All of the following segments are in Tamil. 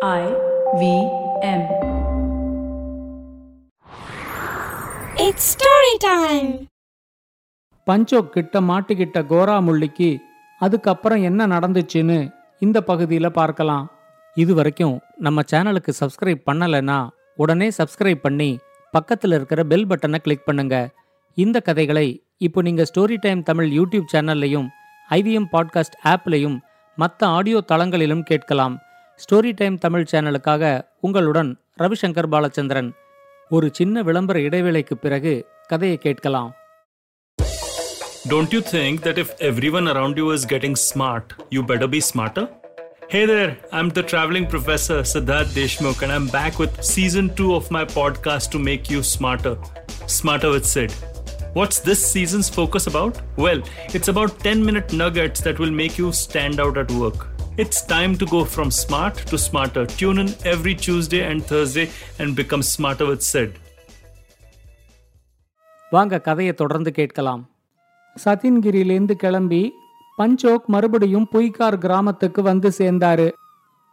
I V M. It's story time. பஞ்சோக் கிட்ட மாட்டிக்கிட்ட கோராமுள்ளிக்கு அதுக்கப்புறம் என்ன நடந்துச்சுன்னு இந்த பகுதியில் பார்க்கலாம் இது வரைக்கும் நம்ம சேனலுக்கு சப்ஸ்கிரைப் பண்ணலைன்னா உடனே சப்ஸ்கிரைப் பண்ணி பக்கத்தில் இருக்கிற பெல் பட்டனை கிளிக் பண்ணுங்க இந்த கதைகளை இப்போ நீங்கள் ஸ்டோரி டைம் தமிழ் யூடியூப் சேனல்லையும் ஐவிஎம் பாட்காஸ்ட் ஆப்லையும் மற்ற ஆடியோ தளங்களிலும் கேட்கலாம் ஸ்டோரி டைம் தமிழ் சேனலுக்காக உங்களுடன் ரவிசங்கர் பாலச்சந்திரன் ஒரு சின்ன விளம்பர இடைவேளைக்கு பிறகு கதையை கேட்கலாம் Don't you think that if everyone around you is getting smart, you better be smarter? Hey there, I'm the traveling professor Siddharth Deshmukh, and I'm back with season 2 of my podcast to make you smarter. Smarter with Sid. What's this season's focus about? Well, it's about 10 minute nuggets that will make you stand out at work. It's time to go from smart to smarter. Tune in every Tuesday and Thursday and become smarter with Sid. வாங்க கதையை தொடர்ந்து கேட்கலாம் சதின்கிரியிலேருந்து கிளம்பி பஞ்சோக் மறுபடியும் புய்கார் கிராமத்துக்கு வந்து சேர்ந்தாரு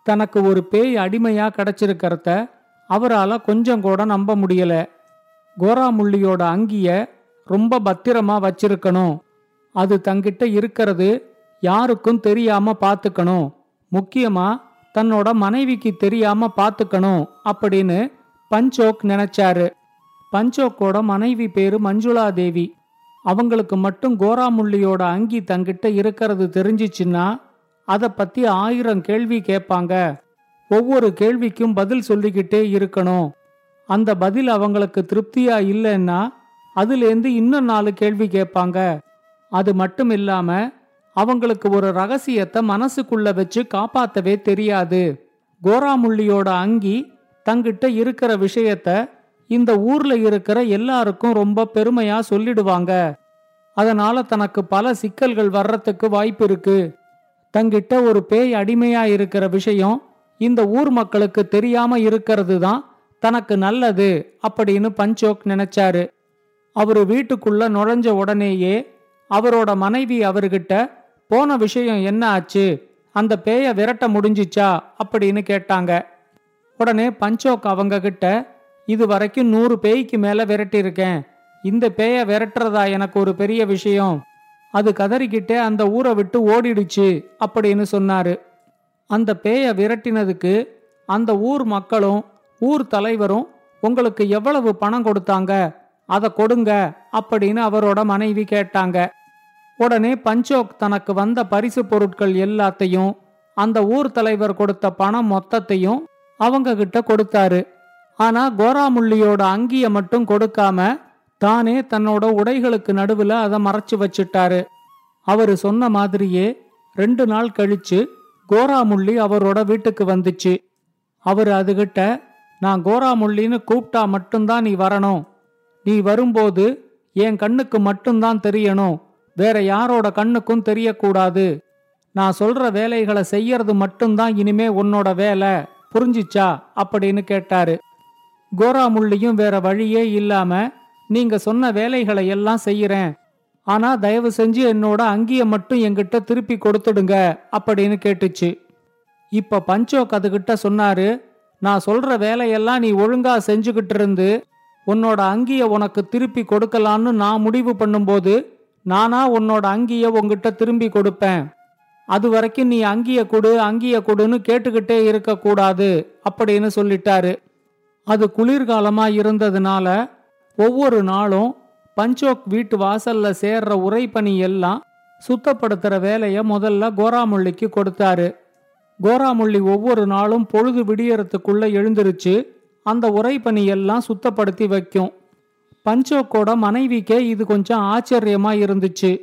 தனக்கு ஒரு பேய் அடிமையா கிடைச்சிருக்கிறத அவரால் கொஞ்சம் கூட நம்ப முடியல கோராமுள்ளியோட அங்கிய ரொம்ப பத்திரமா வச்சிருக்கணும் அது தங்கிட்ட இருக்கிறது யாருக்கும் தெரியாம பார்த்துக்கணும் முக்கியமா தன்னோட மனைவிக்கு தெரியாம பார்த்துக்கணும் அப்படின்னு பஞ்சோக் நினைச்சாரு. பஞ்சோக்கோட மனைவி பேரு மஞ்சுளா தேவி அவங்களுக்கு மட்டும் கோராமுள்ளியோட அங்கி தங்கிட்ட இருக்கிறது தெரிஞ்சிச்சுன்னா அதை பத்தி ஆயிரம் கேள்வி கேட்பாங்க. ஒவ்வொரு கேள்விக்கும் பதில் சொல்லிக்கிட்டே இருக்கணும். அந்த பதில் அவங்களுக்கு திருப்தியா இல்லைன்னா அதுலேருந்து இன்னும் நாலு கேள்வி கேட்பாங்க. அது மட்டும் இல்லாம அவங்களுக்கு ஒரு ரகசியத்தை மனசுக்குள்ள வச்சு காப்பாத்தவே தெரியாது. கோராமுள்ளியோட அங்கி தங்கிட்ட இருக்கிற விஷயத்த இந்த ஊர்ல இருக்கிற எல்லாருக்கும் ரொம்ப பெருமையா சொல்லிடுவாங்க. அதனால தனக்கு பல சிக்கல்கள் வர்றதுக்கு வாய்ப்பு இருக்கு. தங்கிட்ட ஒரு பேய் அடிமையா இருக்கிற விஷயம் இந்த ஊர் மக்களுக்கு தெரியாம இருக்கிறது தான் தனக்கு நல்லது அப்படின்னு பஞ்சோக் நினைச்சாரு. அவரு வீட்டுக்குள்ள நுழைஞ்ச உடனேயே அவரோட மனைவி அவர்கிட்ட போன விஷயம் என்ன ஆச்சு? அந்த பேய விரட்ட முடிஞ்சிச்சா? அப்படின்னு கேட்டாங்க. உடனே பஞ்சோக் அவங்க கிட்ட இது வரைக்கும் நூறு பேய்க்கு மேல விரட்டியிருக்கேன். இந்த பேய விரட்டுறதா எனக்கு ஒரு பெரிய விஷயம். அது கதறிக்கிட்டே அந்த ஊரை விட்டு ஓடிடுச்சு அப்படின்னு சொன்னாரு. அந்த பேய விரட்டினதுக்கு அந்த ஊர் மக்களும் ஊர் தலைவரும் உங்களுக்கு எவ்வளவு பணம் கொடுத்தாங்க? அதை கொடுங்க அப்படின்னு அவரோட மனைவி கேட்டாங்க. உடனே பஞ்சோக் தனக்கு வந்த பரிசு பொருட்கள் எல்லாத்தையும் அந்த ஊர் தலைவர் கொடுத்த பணம் மொத்தத்தையும் அவங்க கிட்ட கொடுத்தாரு. ஆனா கோராமுள்ளியோட அங்கிய மட்டும் கொடுக்காம தானே தன்னோட உடைகளுக்கு நடுவுல அதை மறைச்சு வச்சிட்டாரு. அவரு சொன்ன மாதிரியே ரெண்டு நாள் கழிச்சு கோராமுள்ளி அவரோட வீட்டுக்கு வந்துச்சு. அவர் அதுகிட்ட நான் கோராமுள்ளின்னு கூப்பிட்டா மட்டும்தான் நீ வரணும். நீ வரும்போது என் கண்ணுக்கு மட்டும்தான் தெரியணும். வேற யாரோட கண்ணுக்கும் தெரியக்கூடாது. நான் சொல்ற வேலைகளை செய்யறது மட்டும்தான் இனிமே உன்னோட வேலை. புரிஞ்சிச்சா? அப்படின்னு கேட்டாரு. கோராமுள்ளியும் வேற வழியே இல்லாம நீங்க சொன்ன வேலைகளை எல்லாம் செய்யறேன். ஆனா தயவு செஞ்சு என்னோட அங்கியை மட்டும் எங்கிட்ட திருப்பி கொடுத்துடுங்க அப்படின்னு கேட்டுச்சு. இப்ப பஞ்சோக் அதுகிட்ட சொன்னாரு நான் சொல்ற வேலையெல்லாம் நீ ஒழுங்கா செஞ்சுகிட்டு இருந்து உன்னோட அங்கிய உனக்கு திருப்பி கொடுக்கலான்னு நான் முடிவு பண்ணும்போது நானா உன்னோட அங்கிய உங்ககிட்ட திரும்பி கொடுப்பேன். அது வரைக்கும் நீ அங்கிய கொடு அங்கிய கொடுன்னு கேட்டுக்கிட்டே இருக்க கூடாது அப்படின்னு சொல்லிட்டாரு. அது குளிர்காலமா இருந்ததுனால ஒவ்வொரு நாளும் பஞ்சோக் வீட்டு வாசல்ல சேர்ற உரைப்பணி எல்லாம் சுத்தப்படுத்துற வேலைய முதல்ல கோராமுள்ளிக்கு கொடுத்தாரு. கோராமுள்ளி ஒவ்வொரு நாளும் பொழுது விடியறதுக்குள்ள எழுந்திருச்சு அந்த உறைபனி எல்லாம் சுத்தப்படுத்தி வைக்கும். பஞ்சோக்கோட மனைவிக்கே இது கொஞ்சம் ஆச்சரியமா இருந்துச்சு.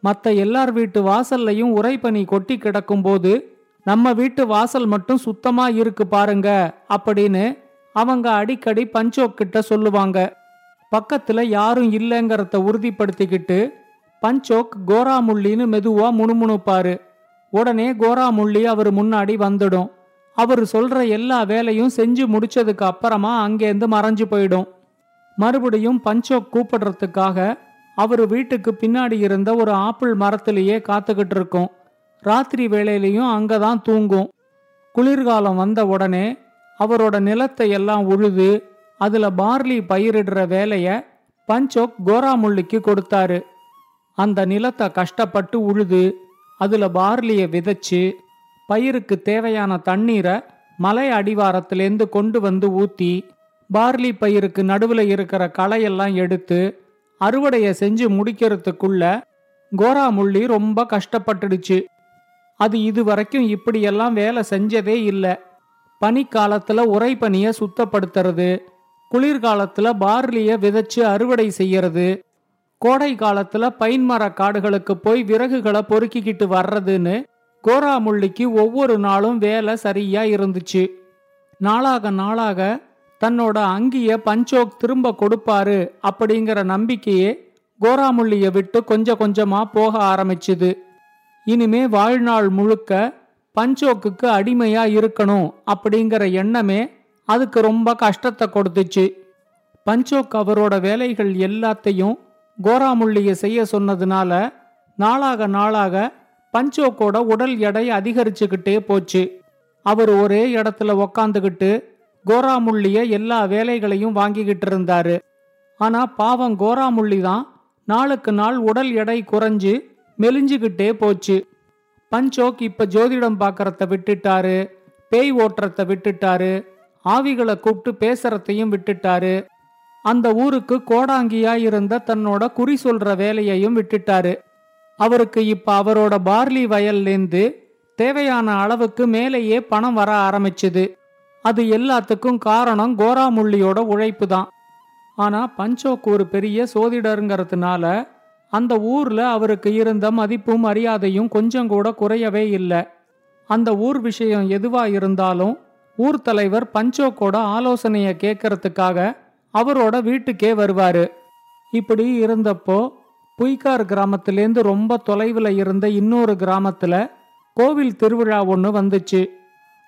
மற்ற எல்லார் வீட்டு வாசல்லையும் உரைப்பனி கொட்டி கிடக்கும்போது நம்ம வீட்டு வாசல் மட்டும் சுத்தமா இருக்கு பாருங்க அப்படின்னு அவங்க அடிக்கடி பஞ்சோக் கிட்ட சொல்லுவாங்க. பக்கத்துல யாரும் இல்லைங்கிறத உறுதிப்படுத்திக்கிட்டு பஞ்சோக் கோராமுள்ளின்னு மெதுவா முணுமுணுப்பாரு. உடனே கோராமுள்ளி அவர் முன்னாடி வந்துடும். அவர் சொல்ற எல்லா வேலையும் செஞ்சு முடிச்சதுக்கு அப்புறமா அங்கேருந்து மறைஞ்சு போயிடும். மறுபடியும் பஞ்சோக் கூப்பிடுறதுக்காக அவர் வீட்டுக்கு பின்னாடி இருந்த ஒரு ஆப்பிள் மரத்திலேயே காத்துக்கிட்டு இருக்கும். ராத்திரி வேளையிலையும் அங்கதான் தூங்கும். குளிர்காலம் வந்த உடனே அவரோட நிலத்தை எல்லாம் உழுது அதுல பார்லி பயிரிடுற வேலைய பஞ்சோக் கோராமுள்ளிக்கு கொடுத்தாரு. அந்த நிலத்தை கஷ்டப்பட்டு உழுது அதுல பார்லிய விதைச்சு பயிருக்கு தேவையான தண்ணீரை மலை அடிவாரத்திலேருந்து கொண்டு வந்து ஊத்தி பார்லி பயிருக்கு நடுவில் இருக்கிற களையெல்லாம் எடுத்து அறுவடையை செஞ்சு முடிக்கிறதுக்குள்ள கோராமுள்ளி ரொம்ப கஷ்டப்பட்டுடுச்சு. அது இது வரைக்கும் இப்படியெல்லாம் வேலை செஞ்சதே இல்லை. பனிக்காலத்தில் உரைப்பனியை சுத்தப்படுத்துறது குளிர்காலத்தில் பார்லியை விதைச்சு அறுவடை செய்யறது கோடை காலத்தில் பைன் மர காடுகளுக்கு போய் விறகுகளை பொறுக்கிக்கிட்டு வர்றதுன்னு கோராமுள்ளிக்கு ஒவ்வொரு நாளும் வேலை சரியா இருந்துச்சு. நாளாக நாளாக தன்னோட அங்கிய பஞ்சோக் திரும்ப கொடுப்பாரு அப்படிங்கிற நம்பிக்கையே கோராமுள்ளிய விட்டு கொஞ்சம் கொஞ்சமா போக ஆரம்பிச்சுது. இனிமே வாழ்நாள் முழுக்க பஞ்சோக்குக்கு அடிமையா இருக்கணும் அப்படிங்கிற எண்ணமே அதுக்கு ரொம்ப கஷ்டத்தை கொடுத்துச்சு. பஞ்சோக் அவரோட வேலைகள் எல்லாத்தையும் கோராமுள்ளிய செய்ய சொன்னதுனால நாளாக நாளாக பஞ்சோக்கோட உடல் எடை அதிகரிச்சுக்கிட்டே போச்சு. அவர் ஒரே இடத்துல உக்காந்துக்கிட்டு கோராமுள்ளிய எல்லா வேலைகளையும் வாங்கிக்கிட்டு இருந்தாரு ஆனா பாவம் கோராமுள்ளி தான் நாளுக்கு நாள் உடல் எடை குறைஞ்சு மெலிஞ்சுக்கிட்டே போச்சு. பஞ்சோக் இப்ப ஜோதிடம் பார்க்கறத விட்டுட்டாரு பேய் ஓட்டுறத விட்டுட்டாரு ஆவிகளை கூப்பிட்டு பேசுறதையும் விட்டுட்டாரு. அந்த ஊருக்கு கோடாங்கியா இருந்த தன்னோட குறி சொல்ற வேலையையும் விட்டுட்டாரு. அவருக்கு இப்ப அவரோட பார்லி வயல்லேருந்து தேவையான அளவுக்கு மேலேயே பணம் வர ஆரம்பிச்சுது. அது எல்லாத்துக்கும் காரணம் கோராமுள்ளியோட உழைப்பு தான் ஆனா பஞ்சோக் ஒரு பெரிய சோதிடருங்கிறதுனால அந்த ஊர்ல அவருக்கு இருந்த மதிப்பும் மரியாதையும் கொஞ்சம் கூட குறையவே இல்லை. அந்த ஊர் விஷயம் எதுவா இருந்தாலும் ஊர் தலைவர் பஞ்சோக்கோட ஆலோசனையை கேட்கறதுக்காக அவரோட வீட்டுக்கே வருவாரு. இப்படி இருந்தப்போ புய்கார் கிராமத்திலேருந்து ரொம்ப தொலைவில் இருந்த இன்னொரு கிராமத்துல கோவில் திருவிழா ஒன்று வந்துச்சு.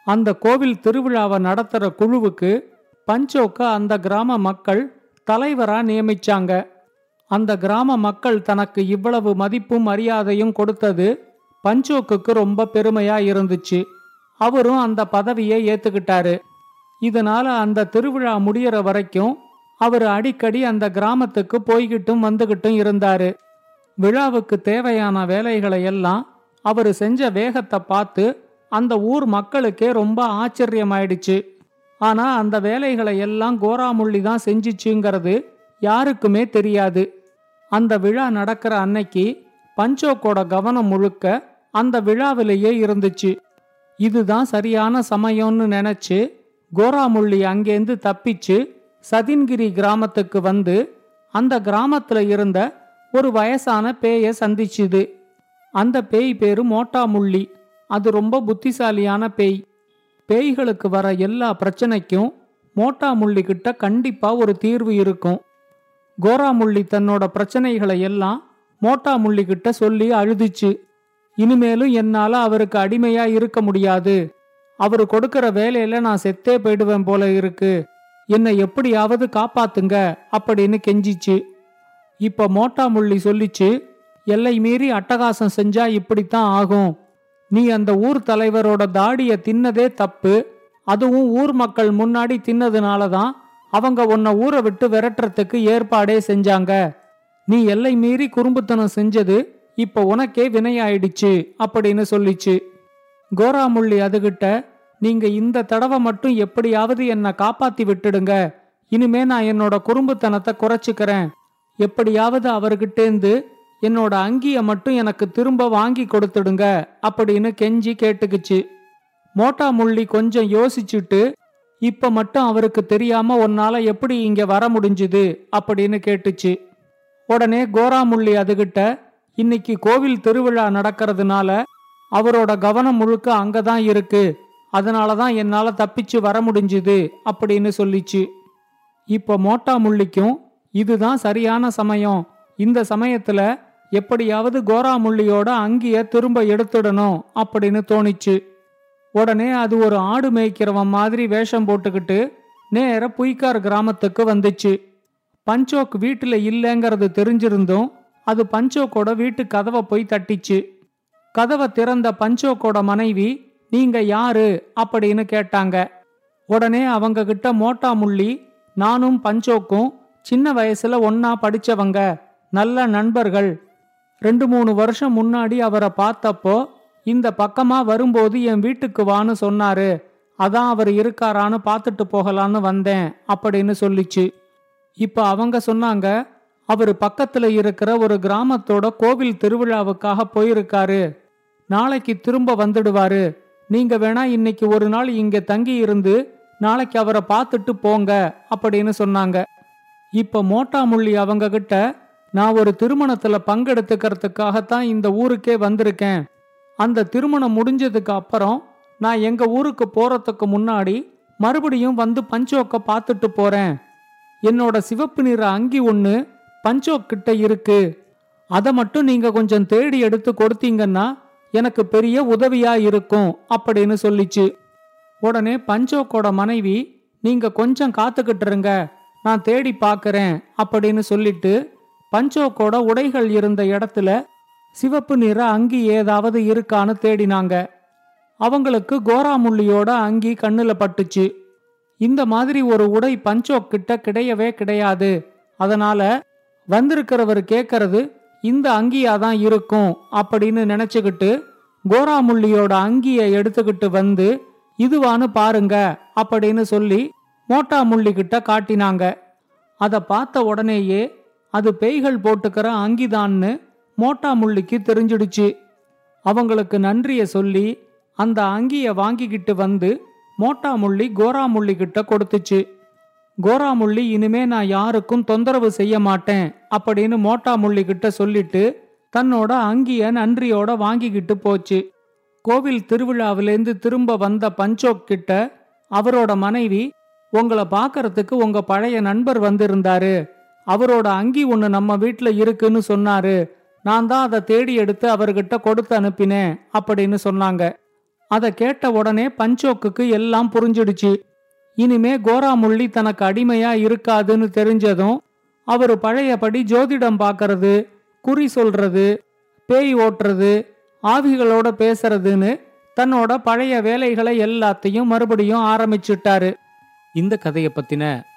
அந்த கோவில் திருவிழாவை நடத்துற குழுவுக்கு பஞ்சோக்க அந்த கிராம மக்கள் தலைவரா நியமிச்சாங்க. அந்த கிராம மக்கள் தனக்கு இவ்வளவு மதிப்பும் மரியாதையும் கொடுத்தது பஞ்சோக்குக்கு ரொம்ப பெருமையா இருந்துச்சு. அவரும் அந்த பதவியை ஏத்துக்கிட்டாரு. இதனால அந்த திருவிழா முடியற வரைக்கும் அவர் அடிக்கடி அந்த கிராமத்துக்கு போய்கிட்டும் வந்துகிட்டும் இருந்தாரு. விழாவுக்கு தேவையான வேலைகளை எல்லாம் அவர் செஞ்ச வேகத்தை பார்த்து அந்த ஊர் மக்களுக்கே ரொம்ப ஆச்சரியமாயிடுச்சு. ஆனா அந்த வேலைகளை எல்லாம் கோராமுள்ளி தான் செஞ்சிச்சுங்கிறது யாருக்குமே தெரியாது. அந்த விழா நடக்கிற அன்னைக்கு பஞ்சோக்கோட கவனம் முழுக்க அந்த விழாவிலேயே இருந்துச்சு. இதுதான் சரியான சமயம்னு நினைச்சு கோராமுள்ளி அங்கேருந்து தப்பிச்சு சதின்கிரி கிராமத்துக்கு வந்து அந்த கிராமத்துல இருந்த ஒரு வயசான பேயை சந்திச்சுது. அந்த பேய் பேரு மோட்டாமுள்ளி. அது ரொம்ப புத்திசாலியான பேய். பேய்களுக்கு வர எல்லா பிரச்சனைக்கும் மோட்டாமுள்ளி கிட்ட கண்டிப்பா ஒரு தீர்வு இருக்கும். கோராமுள்ளி தன்னோட பிரச்சனைகளை எல்லாம் மோட்டாமுள்ளி கிட்ட சொல்லி அழுதுச்சு. இனிமேலும் என்னால அவருக்கு அடிமையா இருக்க முடியாது. அவரு கொடுக்கிற வேலையில நான் செத்தே போயிடுவேன் போல இருக்கு. என்னை எப்படியாவது காப்பாத்துங்க அப்படின்னு கெஞ்சிச்சு. இப்ப மோட்டாமுள்ளி சொல்லிச்சு எல்லை மீறி அட்டகாசம் செஞ்சா இப்படித்தான் ஆகும். நீ அந்த ஊர் தலைவரோட தாடிய தின்னதே தப்பு. அதுவும் ஊர் மக்கள் முன்னாடி தின்னதுனால தான் அவங்க உன்னை ஊரை விட்டு விரட்டுறதுக்கு ஏற்பாடே செஞ்சாங்க. நீ எல்லை மீறி குறும்புத்தனம் செஞ்சது இப்ப உனக்கே வினையாயிடுச்சு அப்படின்னு சொல்லிச்சு. கோராமுள்ளி அதுகிட்ட நீங்க இந்த தடவை மட்டும் எப்படியாவது என்னை காப்பாத்தி விட்டுடுங்க. இனிமே நான் என்னோட குறும்புத்தனத்தை குறைச்சுக்கிறேன். எப்படியாவது அவர்கிட்டேந்து என்னோட அங்கிய மட்டும் எனக்கு திரும்ப வாங்கி கொடுத்துடுங்க அப்படின்னு கெஞ்சி கேட்டுக்குச்சு. மோட்டா முள்ளி கொஞ்சம் யோசிச்சுட்டு இப்ப மட்டும் அவருக்கு தெரியாம உன்னால எப்படி இங்க வர முடிஞ்சுது? அப்படின்னு கேட்டுச்சு. உடனே கோராமுள்ளி அதுகிட்ட இன்னைக்கு கோவில் திருவிழா நடக்கிறதுனால அவரோட கவனம் முழுக்க அங்கதான் இருக்கு. அதனாலதான் என்னால தப்பிச்சு வர முடிஞ்சுது அப்படின்னு சொல்லிச்சு. இப்ப மோட்டா முள்ளிக்கும் இதுதான் சரியான சமயம். இந்த சமயத்துல எப்படியாவது கோராமுள்ளியோட அங்கிய திரும்ப எடுத்துடணும் அப்படின்னு தோணிச்சு. உடனே அது ஒரு ஆடு மேய்க்கிறவன் மாதிரி வேஷம் போட்டுக்கிட்டு நேர புய்கார் கிராமத்துக்கு வந்துச்சு. பஞ்சோக் வீட்டுல இல்லைங்கிறது தெரிஞ்சிருந்தும் அது பஞ்சோக்கோட வீட்டு கதவை போய் தட்டிச்சு. கதவை திறந்த பஞ்சோக்கோட மனைவி நீங்க யாரு? அப்படின்னு கேட்டாங்க. உடனே அவங்க கிட்ட மோட்டா முள்ளி நானும் பஞ்சோக்கும் சின்ன வயசுல ஒன்னா படிச்சவங்க நல்ல நண்பர்கள் ரெண்டு மூணு வருஷம் முன்னாடி அவரை பார்த்தப்போ இந்த பக்கமா வரும்போது என் வீட்டுக்கு வான்னு சொன்னாரு. அதான் அவர் இருக்காரான்னு பார்த்துட்டு போகலான்னு வந்தேன் அப்படின்னு சொல்லிச்சு. இப்போ அவங்க சொன்னாங்க அவர் பக்கத்துல இருக்கிற ஒரு கிராமத்தோட கோவில் திருவிழாவுக்காக போயிருக்காரு. நாளைக்கு திரும்ப வந்துடுவாரு. நீங்க வேணா இன்னைக்கு ஒரு நாள் இங்க தங்கி இருந்து நாளைக்கு அவரை பார்த்துட்டு போங்க அப்படின்னு சொன்னாங்க. இப்ப மோட்டாமுள்ளி அவங்க கிட்ட நான் ஒரு திருமணத்துல பங்கெடுத்துக்கிறதுக்காகத்தான் இந்த ஊருக்கே வந்திருக்கேன். அந்த திருமணம் முடிஞ்சதுக்கு அப்புறம் நான் எங்க ஊருக்கு போறதுக்கு முன்னாடி மறுபடியும் வந்து பஞ்சோக்க பார்த்துட்டு போறேன். என்னோட சிவப்பு நிற அங்கி ஒன்று பஞ்சோக் கிட்ட இருக்கு. அதை மட்டும் நீங்க கொஞ்சம் தேடி எடுத்து கொடுத்தீங்கன்னா எனக்கு பெரிய உதவியா இருக்கும் அப்படின்னு சொல்லிச்சு. உடனே பஞ்சோக்கோட மனைவி நீங்க கொஞ்சம் காத்துக்கிட்டு இருங்க நான் தேடி பார்க்கறேன் அப்படின்னு சொல்லிட்டு பஞ்சோக்கோட உடைகள் இருந்த இடத்துல சிவப்பு நிற அங்கி ஏதாவது இருக்கான்னு தேடினாங்க. அவங்களுக்கு கோராமுள்ளியோட அங்கி கண்ணுல பட்டுச்சு. இந்த மாதிரி ஒரு உடை பஞ்சோக் கிட்ட கிடையவே கிடையாது. அதனால வந்திருக்கிறவர் கேட்கறது இந்த அங்கியா தான் இருக்கும் அப்படின்னு நினைச்சுக்கிட்டு கோராமுள்ளியோட அங்கியை எடுத்துக்கிட்டு வந்து இதுவான்னு பாருங்க அப்படின்னு சொல்லி மோட்டா முள்ளி கிட்ட காட்டினாங்க. அதை பார்த்த உடனேயே அது பேய்கள் போட்டுக்கிற அங்கிதான்னு மோட்டா முள்ளிக்கு தெரிஞ்சிடுச்சு. அவங்களுக்கு நன்றிய சொல்லி அந்த அங்கிய வாங்கிக்கிட்டு வந்து மோட்டா முள்ளி கோராமுள்ளி கிட்ட கொடுத்துச்சு. கோராமுள்ளி இனிமே நான் யாருக்கும் தொந்தரவு செய்ய மாட்டேன் அப்படின்னு மோட்டா முள்ளி கிட்ட சொல்லிட்டு தன்னோட அங்கிய நன்றியோட வாங்கிக்கிட்டு போச்சு. கோவில் திருவிழாவிலேருந்து திரும்ப வந்த பஞ்சோக் கிட்ட அவரோட மனைவி உங்களை பார்க்கறதுக்கு உங்க பழைய நண்பர் வந்திருந்தாரு. அவரோட அங்கி ஒன்று நம்ம வீட்டில் இருக்குன்னு சொன்னாரு. நான் தான் அதை தேடி எடுத்து அவர்கிட்ட கொடுத்து அனுப்பினேன் அப்படின்னு சொன்னாங்க. அதை கேட்ட உடனே பஞ்சோக்குக்கு எல்லாம் புரிஞ்சிடுச்சு. இனிமே கோராமுள்ளி தனக்கு அடிமையா இருக்காதுன்னு தெரிஞ்சதும் அவர் பழையபடி ஜோதிடம் பார்க்கறது குறி சொல்றது பேய் ஓட்டுறது ஆவிகளோட பேசுறதுன்னு தன்னோட பழைய வேலைகளை எல்லாத்தையும் மறுபடியும் ஆரம்பிச்சிட்டாரு. இந்த கதையை பத்தின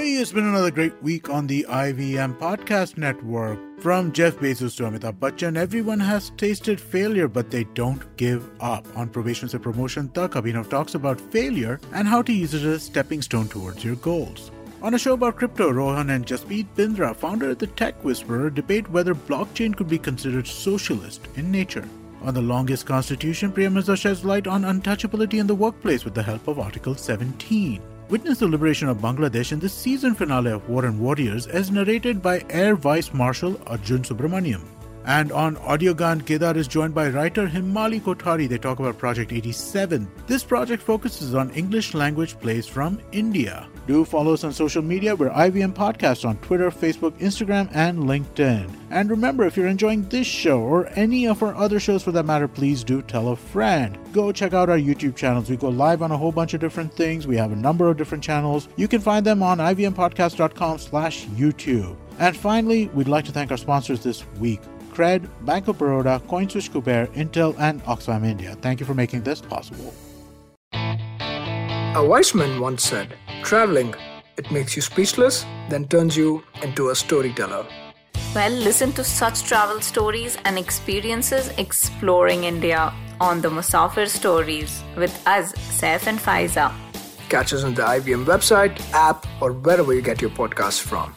Hey, it's been another great week on the IVM Podcast Network. From Jeff Bezos to Amitabh Bachchan, everyone has tasted failure, but they don't give up. On Probation Se Promotion, Tak Abhinav talks about failure and how to use it as a stepping stone towards your goals. On a show about crypto, Rohan and Jasmeet Bindra, founder of the Tech Whisperer, debate whether blockchain could be considered socialist in nature. On the longest constitution, Priya sheds light on untouchability in the workplace with the help of Article 17. Witness the liberation of Bangladesh in the season finale of War and Warriors as narrated by Air Vice Marshal Arjun Subramaniam. And on Audiogan, Kedar is joined by writer Himali Kothari. They talk about Project 87. This project focuses on English language plays from India. Do follow us on social media. We're IVM Podcast on Twitter, Facebook, Instagram, and LinkedIn. And remember, if you're enjoying this show or any of our other shows for that matter, please do tell a friend. Go check out our YouTube channels. We go live on a whole bunch of different things. We have a number of different channels. You can find them on ivmpodcast.com slash YouTube. And finally, we'd like to thank our sponsors this week. Cred, Bank of Baroda, CoinSwitch Kuber, Intel, and Oxfam India. Thank you for making this possible. A wise man once said, Traveling, it makes you speechless, then turns you into a storyteller. Well, listen to such travel stories and experiences exploring India on the Musafir Stories with us, Saif and Faiza. Catch us on the IBM website, app, or wherever you get your podcasts from.